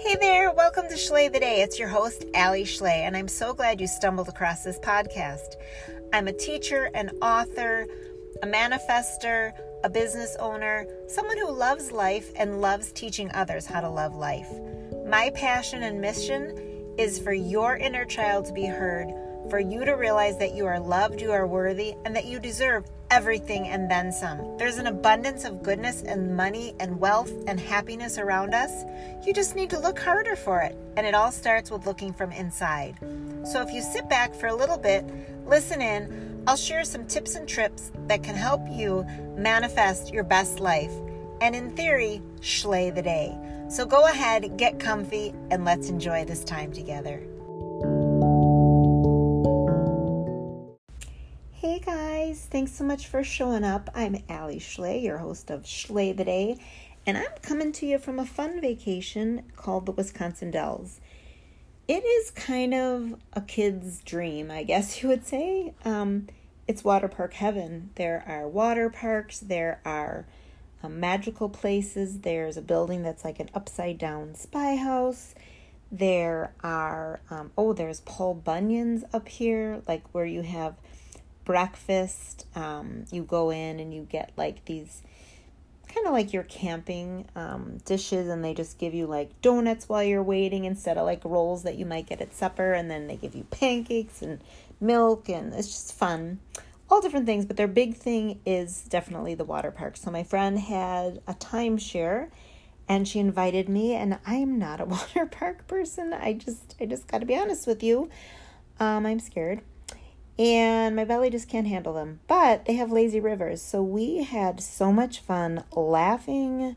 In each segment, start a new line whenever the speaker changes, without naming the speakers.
Hey there, welcome to Schley the Day. It's your host, Alli Schley, and I'm so glad you stumbled across this podcast. I'm a teacher, an author, a manifester, a business owner, someone who loves life and loves teaching others how to love life. My passion and mission is for your inner child to be heard, for you to realize that you are loved, you are worthy, and that you deserve everything and then some. There's an abundance of goodness and money and wealth and happiness around us. You just need to look harder for it. And it all starts with looking from inside. So if you sit back for a little bit, listen in, I'll share some tips and trips that can help you manifest your best life. And in theory, schley the day. So go ahead, get comfy, and let's enjoy this time together. Guys, thanks so much for showing up. I'm Alli Schley, your host of Schley the Day, and I'm coming to you from a fun vacation called the Wisconsin Dells. It is kind of a kid's dream, I guess you would say. Um, it's water park heaven. There are water parks, there are um, magical places, there's a building that's like an upside down spy house. There are, um, oh, there's Paul Bunyan's up here, like where you have breakfast. Um, you go in and you get like these kind of like your camping um, dishes, and they just give you like donuts while you're waiting instead of like rolls that you might get at supper. And then they give you pancakes and milk, and it's just fun. All different things, but their big thing is definitely the water park. So my friend had a timeshare and she invited me and i'm not a water park person i just i just got to be honest with you um, i'm scared and my belly just can't handle them. But they have lazy rivers. So we had so much fun laughing,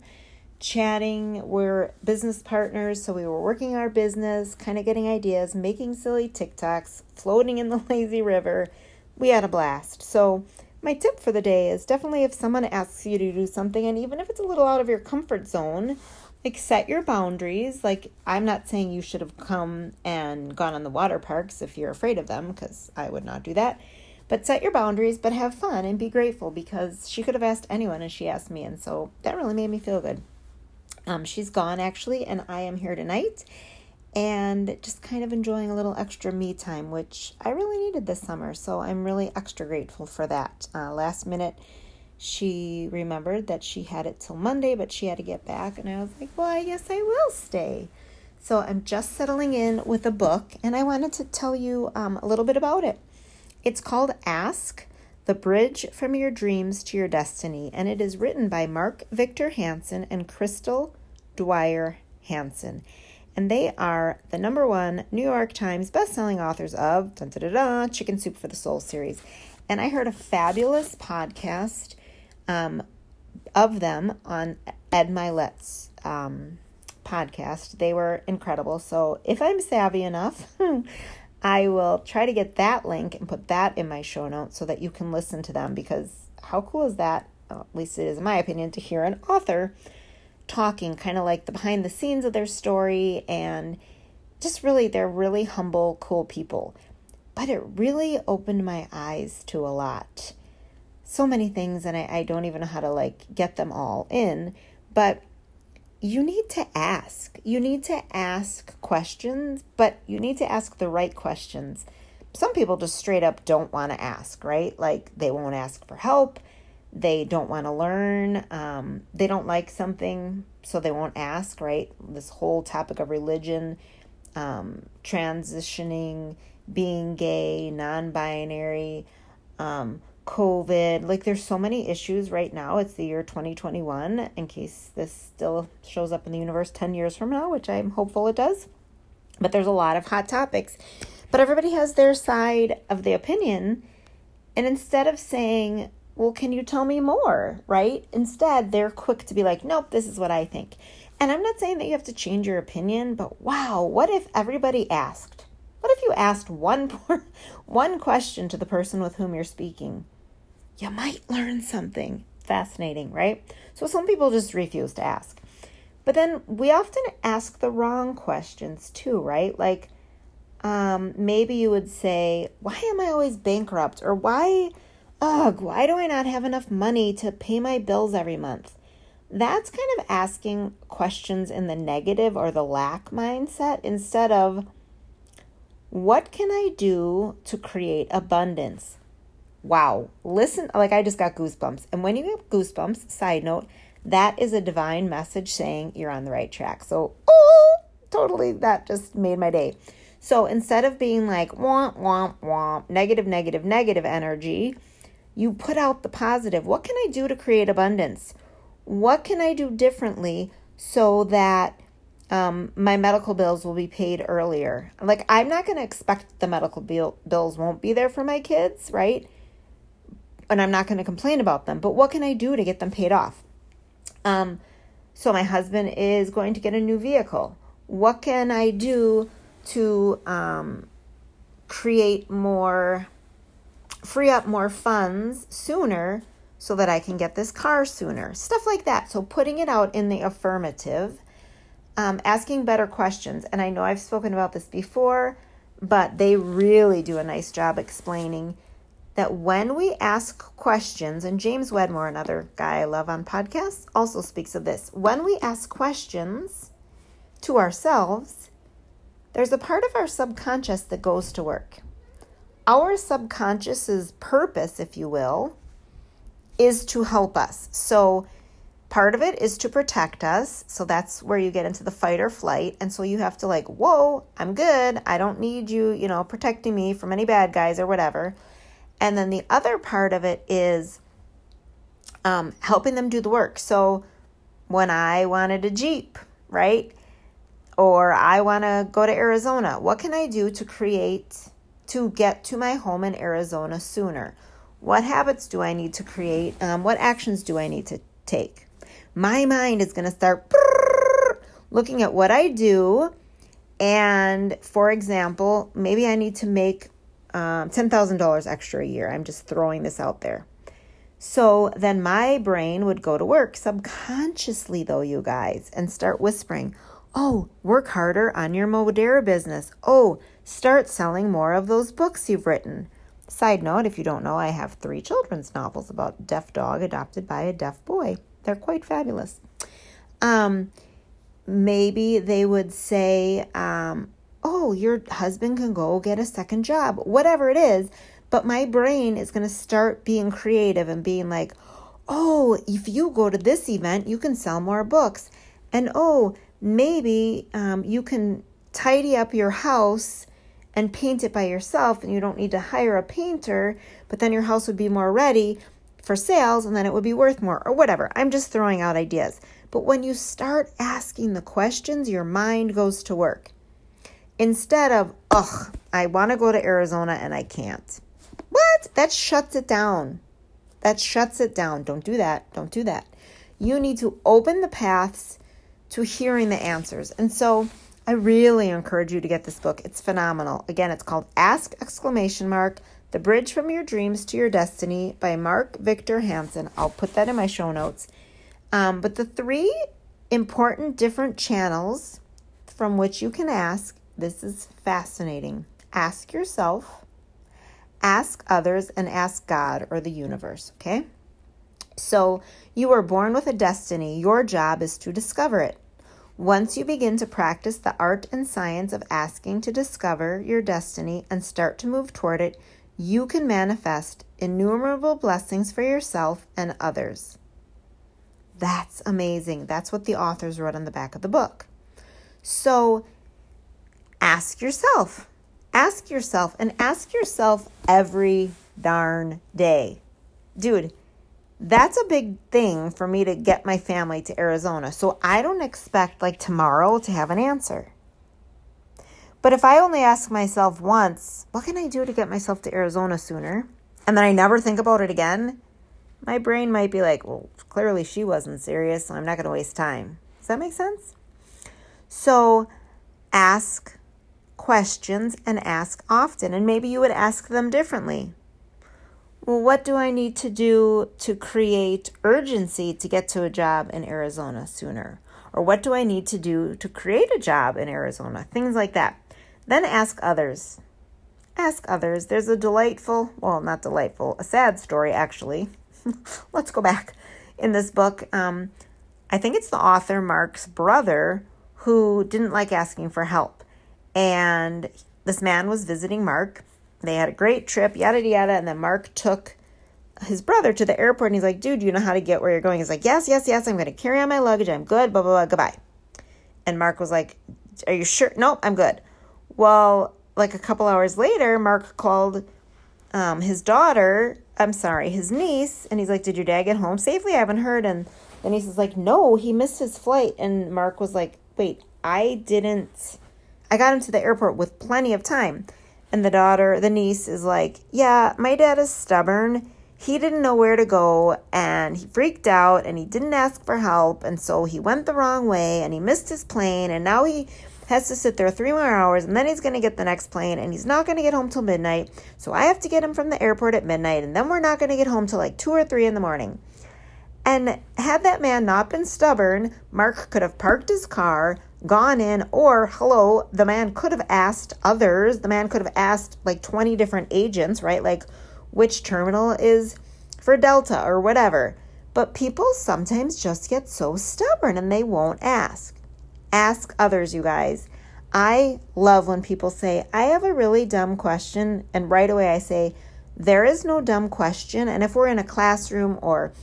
chatting. We're business partners, so we were working our business, kind of getting ideas, making silly TikToks, floating in the lazy river. We had a blast. So my tip for the day is definitely if someone asks you to do something, and even if it's a little out of your comfort zone, like set your boundaries. Like i'm not saying you should have come and gone on the water parks if you're afraid of them because i would not do that. But set your boundaries but have fun and be grateful because she could have asked anyone and she asked me and so that really made me feel good. Um, she's gone actually and i am here tonight and just kind of enjoying a little extra me time which i really needed this summer so i'm really extra grateful for that. Uh, last minute she remembered that she had it till Monday, but she had to get back. And I was like, well, I guess I will stay. So I'm just settling in with a book, and I wanted to tell you um, a little bit about it. It's called Ask The Bridge from Your Dreams to Your Destiny, and it is written by Mark Victor Hansen and Crystal Dwyer Hansen. And they are the number one New York Times bestselling authors of Chicken Soup for the Soul series. And I heard a fabulous podcast um, of them on Ed Mylett's um, podcast. They were incredible. So if I'm savvy enough, I will try to get that link and put that in my show notes so that you can listen to them because how cool is that? Well, at least it is, in my opinion, to hear an author talking kind of like the behind the scenes of their story and just really, they're really humble, cool people. But it really opened my eyes to a lot so many things and I, I don't even know how to like get them all in but you need to ask. You need to ask questions but you need to ask the right questions. Some people just straight up don't want to ask right? Like they won't ask for help. They don't want to learn. Um, they don't like something so they won't ask right? This whole topic of religion um, transitioning being gay non-binary um, COVID. Like, there's so many issues right now. It's the year 2021, in case this still shows up in the universe 10 years from now, which I'm hopeful it does. But there's a lot of hot topics. But everybody has their side of the opinion. And instead of saying, well, can you tell me more? Right? Instead, they're quick to be like, nope, this is what I think. And I'm not saying that you have to change your opinion, but wow, what if everybody asked? What if you asked one one question to the person with whom you're speaking? You might learn something fascinating, right? So some people just refuse to ask. But then we often ask the wrong questions too, right? Like um, maybe you would say, Why am I always bankrupt? Or why, ugh, why do I not have enough money to pay my bills every month? that's kind of asking questions in the negative or the lack mindset instead of what can I do to create abundance? Wow, listen, like I just got goosebumps. And when you get goosebumps, side note, that is a divine message saying you're on the right track. So, oh, totally, that just made my day. So instead of being like womp, womp, womp, negative, negative, negative energy, you put out the positive. What can I do to create abundance? What can I do differently so that um, my medical bills will be paid earlier? Like, I'm not going to expect the medical bill- bills won't be there for my kids, right? And I'm not going to complain about them. But what can I do to get them paid off? Um, so, my husband is going to get a new vehicle. What can I do to um, create more, free up more funds sooner so that I can get this car sooner. Stuff like that. So putting it out in the affirmative, um, asking better questions. And I know I've spoken about this before, but they really do a nice job explaining that when we ask questions, and James Wedmore, another guy I love on podcasts, also speaks of this. When we ask questions to ourselves, there's a part of our subconscious that goes to work. Our subconscious's purpose, if you will, is to help us. So, part of it is to protect us. So, that's where you get into the fight or flight. And so, you have to, like, whoa, I'm good. I don't need you, you know, protecting me from any bad guys or whatever. And then the other part of it is um, helping them do the work. So, when I wanted a Jeep, right? or I want to go to Arizona. What can I do to create, to get to my home in Arizona sooner? What habits do I need to create? Um, what actions do I need to take? My mind is going to start looking at what I do. And for example, maybe I need to make um, $10,000 extra a year. I'm just throwing this out there. So then my brain would go to work subconsciously, though, you guys, and start whispering, Oh, work harder on your Modere business. Oh, start selling more of those books you've written. Side note if you don't know, I have three children's novels about deaf dog adopted by a deaf boy. They're quite fabulous. Um, maybe they would say, um, Oh, your husband can go get a second job, whatever it is. But my brain is going to start being creative and being like, Oh, if you go to this event, you can sell more books. And oh, maybe um, you can tidy up your house and paint it by yourself and you don't need to hire a painter, but then your house would be more ready for sales and then it would be worth more or whatever. I'm just throwing out ideas. But when you start asking the questions, your mind goes to work. Instead of, ugh, I want to go to Arizona and I can't. What? That shuts it down. That shuts it down. Don't do that. Don't do that. You need to open the paths to hearing the answers. And so I really encourage you to get this book. It's phenomenal. Again, it's called Ask exclamation mark The Bridge from Your Dreams to Your Destiny by Mark Victor Hansen. I'll put that in my show notes. Um, but the three important different channels from which you can ask this is fascinating. Ask yourself, ask others, and ask God or the universe, okay? So, you are born with a destiny. Your job is to discover it. Once you begin to practice the art and science of asking to discover your destiny and start to move toward it, you can manifest innumerable blessings for yourself and others. That's amazing. That's what the authors wrote on the back of the book. So ask yourself, ask yourself, and ask yourself every darn day. Dude, that's a big thing for me to get my family to Arizona. So I don't expect like tomorrow to have an answer. But if I only ask myself once, what can I do to get myself to Arizona sooner? And then I never think about it again, my brain might be like, well, clearly she wasn't serious, so I'm not going to waste time. Does that make sense? So ask questions and ask often. And maybe you would ask them differently well, what do I need to do to create urgency to get to a job in Arizona sooner? Or what do I need to do to create a job in Arizona? Things like that. Then ask others. Ask others. There's a delightful, well, not delightful, a sad story actually. Let's go back. In this book, um, I think it's the author, Mark's brother, who didn't like asking for help. And this man was visiting Mark. They had a great trip, yada, yada. And then Mark took his brother to the airport and he's like, dude, you know how to get where you're going? He's like, yes, yes, yes. I'm going to carry on my luggage. I'm good, blah, blah, blah. Goodbye. And Mark was like, are you sure? Nope, I'm good. Well, like a couple hours later, Mark called um, his daughter, I'm sorry, his niece, and he's like, Did your dad get home safely? I haven't heard. And the niece is like, No, he missed his flight. And Mark was like, Wait, I didn't. I got him to the airport with plenty of time. And the daughter, the niece, is like, Yeah, my dad is stubborn. He didn't know where to go and he freaked out and he didn't ask for help. And so he went the wrong way and he missed his plane. And now he has to sit there three more hours and then he's going to get the next plane and he's not going to get home till midnight. So I have to get him from the airport at midnight and then we're not going to get home till like two or three in the morning. And had that man not been stubborn, Mark could have parked his car, gone in, or hello, the man could have asked others. The man could have asked like 20 different agents, right? Like which terminal is for Delta or whatever. But people sometimes just get so stubborn and they won't ask. Ask others, you guys. I love when people say, I have a really dumb question. And right away I say, there is no dumb question. And if we're in a classroom or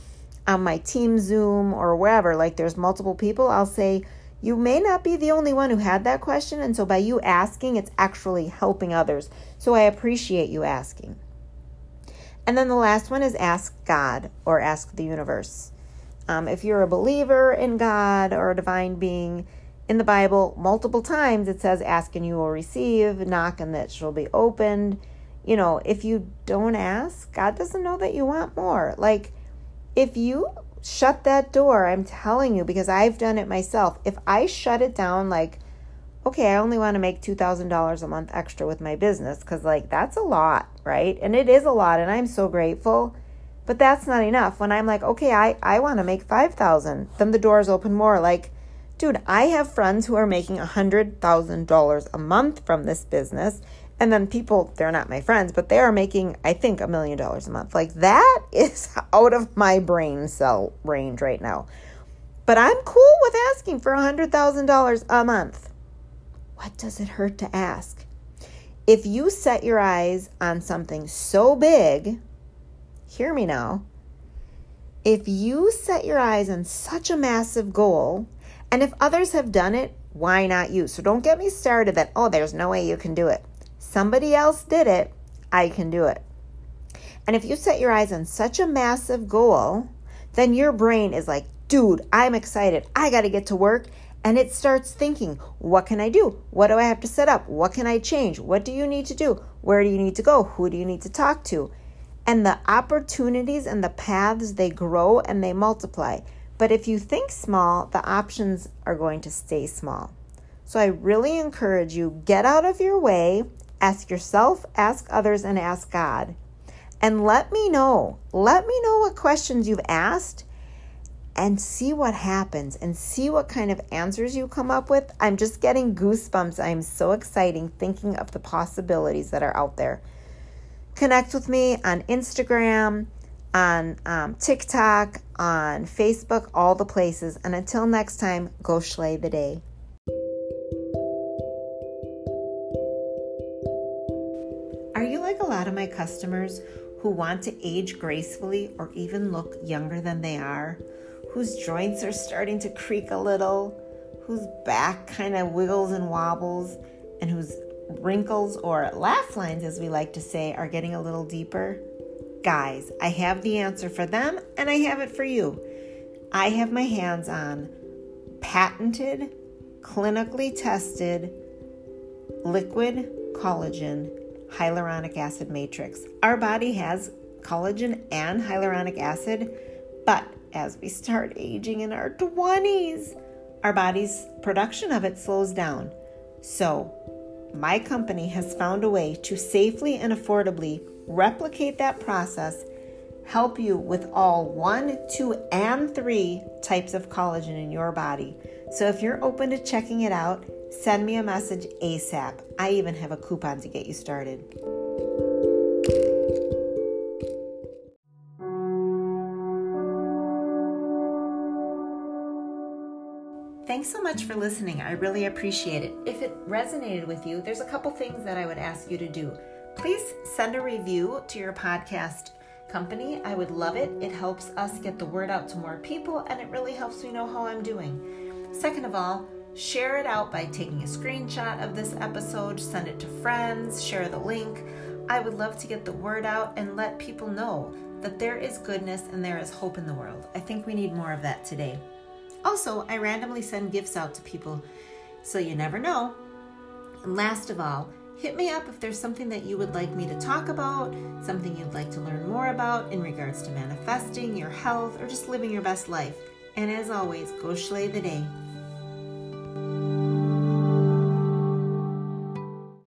on my team Zoom or wherever, like there's multiple people, I'll say, you may not be the only one who had that question. And so by you asking, it's actually helping others. So I appreciate you asking. And then the last one is ask God or ask the universe. Um, if you're a believer in God or a divine being, in the Bible, multiple times it says, Ask and you will receive, knock and that shall be opened. You know, if you don't ask, God doesn't know that you want more. Like, if you shut that door, I'm telling you, because I've done it myself, if I shut it down, like, okay, I only want to make $2,000 a month extra with my business, because, like, that's a lot, right? And it is a lot, and I'm so grateful. But that's not enough. When I'm like, okay, I, I want to make 5000 then the doors open more. Like, Dude, I have friends who are making $100,000 a month from this business. And then people, they're not my friends, but they are making, I think, a million dollars a month. Like that is out of my brain cell range right now. But I'm cool with asking for a $100,000 a month. What does it hurt to ask? If you set your eyes on something so big, hear me now. If you set your eyes on such a massive goal and if others have done it, why not you? So don't get me started that, oh, there's no way you can do it. Somebody else did it. I can do it. And if you set your eyes on such a massive goal, then your brain is like, dude, I'm excited. I got to get to work. And it starts thinking, what can I do? What do I have to set up? What can I change? What do you need to do? Where do you need to go? Who do you need to talk to? And the opportunities and the paths, they grow and they multiply. But if you think small, the options are going to stay small. So I really encourage you get out of your way, ask yourself, ask others and ask God. And let me know. Let me know what questions you've asked and see what happens and see what kind of answers you come up with. I'm just getting goosebumps. I'm so exciting thinking of the possibilities that are out there. Connect with me on Instagram on um, TikTok, on Facebook, all the places. And until next time, go slay the day. Like a lot of my customers who want to age gracefully or even look younger than they are? Whose joints are starting to creak a little? Whose back kind of wiggles and wobbles? And whose wrinkles or laugh lines, as we like to say, are getting a little deeper? Guys, I have the answer for them and I have it for you. I have my hands on patented, clinically tested liquid collagen hyaluronic acid matrix. Our body has collagen and hyaluronic acid, but as we start aging in our 20s, our body's production of it slows down. So, my company has found a way to safely and affordably replicate that process, help you with all one, two, and three types of collagen in your body. So if you're open to checking it out, send me a message ASAP. I even have a coupon to get you started. Thanks so much for listening. I really appreciate it. If it resonated with you, there's a couple things that I would ask you to do. Please send a review to your podcast company. I would love it. It helps us get the word out to more people and it really helps me know how I'm doing. Second of all, share it out by taking a screenshot of this episode, send it to friends, share the link. I would love to get the word out and let people know that there is goodness and there is hope in the world. I think we need more of that today. Also, I randomly send gifts out to people, so you never know. And last of all, hit me up if there's something that you would like me to talk about, something you'd like to learn more about in regards to manifesting, your health, or just living your best life. And as always, go slay the day.